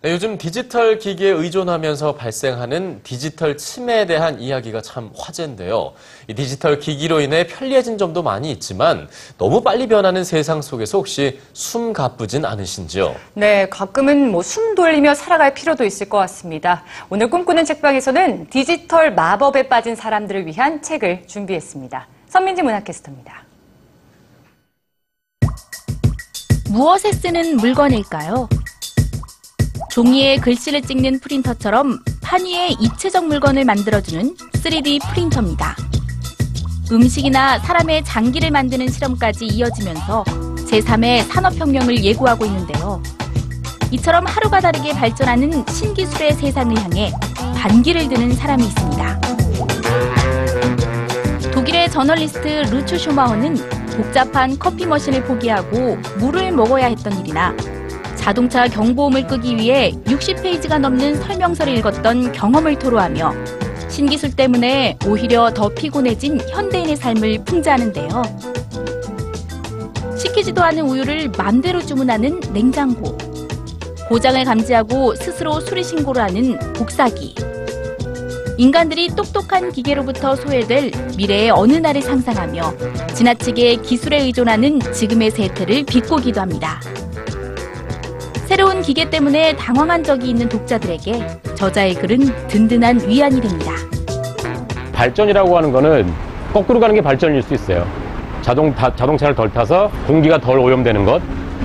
네, 요즘 디지털 기기에 의존하면서 발생하는 디지털 침해에 대한 이야기가 참 화제인데요. 이 디지털 기기로 인해 편리해진 점도 많이 있지만 너무 빨리 변하는 세상 속에서 혹시 숨 가쁘진 않으신지요? 네, 가끔은 뭐 숨 돌리며 살아갈 필요도 있을 것 같습니다. 오늘 꿈꾸는 책방에서는 디지털 마법에 빠진 사람들을 위한 책을 준비했습니다. 선민지 문학캐스터입니다. 무엇에 쓰는 물건일까요? 종이에 글씨를 찍는 프린터처럼 판 위에 입체적 물건을 만들어주는 3D 프린터입니다. 음식이나 사람의 장기를 만드는 실험까지 이어지면서 제3의 산업혁명을 예고하고 있는데요. 이처럼 하루가 다르게 발전하는 신기술의 세상을 향해 반기를 드는 사람이 있습니다. 독일의 저널리스트 루츠 쇼마허는 복잡한 커피 머신을 포기하고 물을 먹어야 했던 일이나 자동차 경보음을 끄기 위해 60페이지가 넘는 설명서를 읽었던 경험을 토로하며 신기술 때문에 오히려 더 피곤해진 현대인의 삶을 풍자하는데요. 시키지도 않은 우유를 맘대로 주문하는 냉장고. 고장을 감지하고 스스로 수리 신고를 하는 복사기. 인간들이 똑똑한 기계로부터 소외될 미래의 어느 날을 상상하며 지나치게 기술에 의존하는 지금의 세태를 비꼬기도 합니다. 새로운 기계 때문에 당황한 적이 있는 독자들에게 저자의 글은 든든한 위안이 됩니다. 발전이라고 하는 거는 거꾸로 가는 게 발전일 수 있어요. 자동, 다- 자동차를 덜 타서 공기가 덜 오염되는 것,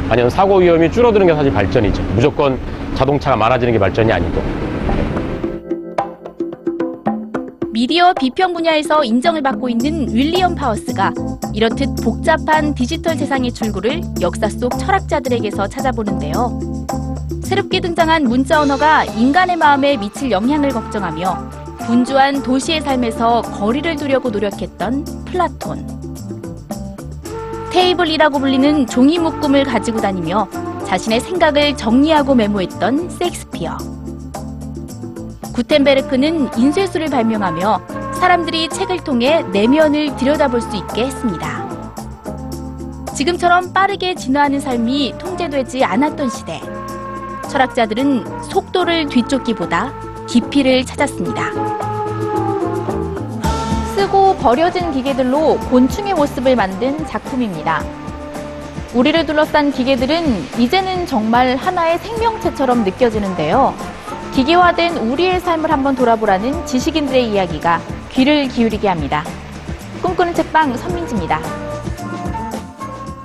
아니면 사고 위험이 줄어드는 게 사실 발전이죠. 무조건 자동차가 많아지는 게 발전이 아니고. 미디어 비평 분야에서 인정을 받고 있는 윌리엄 파워스가 이렇듯 복잡한 디지털 세상의 출구를 역사 속 철학자들에게서 찾아보는데요. 새롭게 등장한 문자 언어가 인간의 마음에 미칠 영향을 걱정하며 분주한 도시의 삶에서 거리를 두려고 노력했던 플라톤. 테이블이라고 불리는 종이 묶음을 가지고 다니며 자신의 생각을 정리하고 메모했던 셰익스피어. 구텐베르크는 인쇄술을 발명하며 사람들이 책을 통해 내면을 들여다볼 수 있게 했습니다. 지금처럼 빠르게 진화하는 삶이 통제되지 않았던 시대. 철학자들은 속도를 뒤쫓기보다 깊이를 찾았습니다. 쓰고 버려진 기계들로 곤충의 모습을 만든 작품입니다. 우리를 둘러싼 기계들은 이제는 정말 하나의 생명체처럼 느껴지는데요. 기계화된 우리의 삶을 한번 돌아보라는 지식인들의 이야기가 귀를 기울이게 합니다. 꿈꾸는 책방 선민지입니다.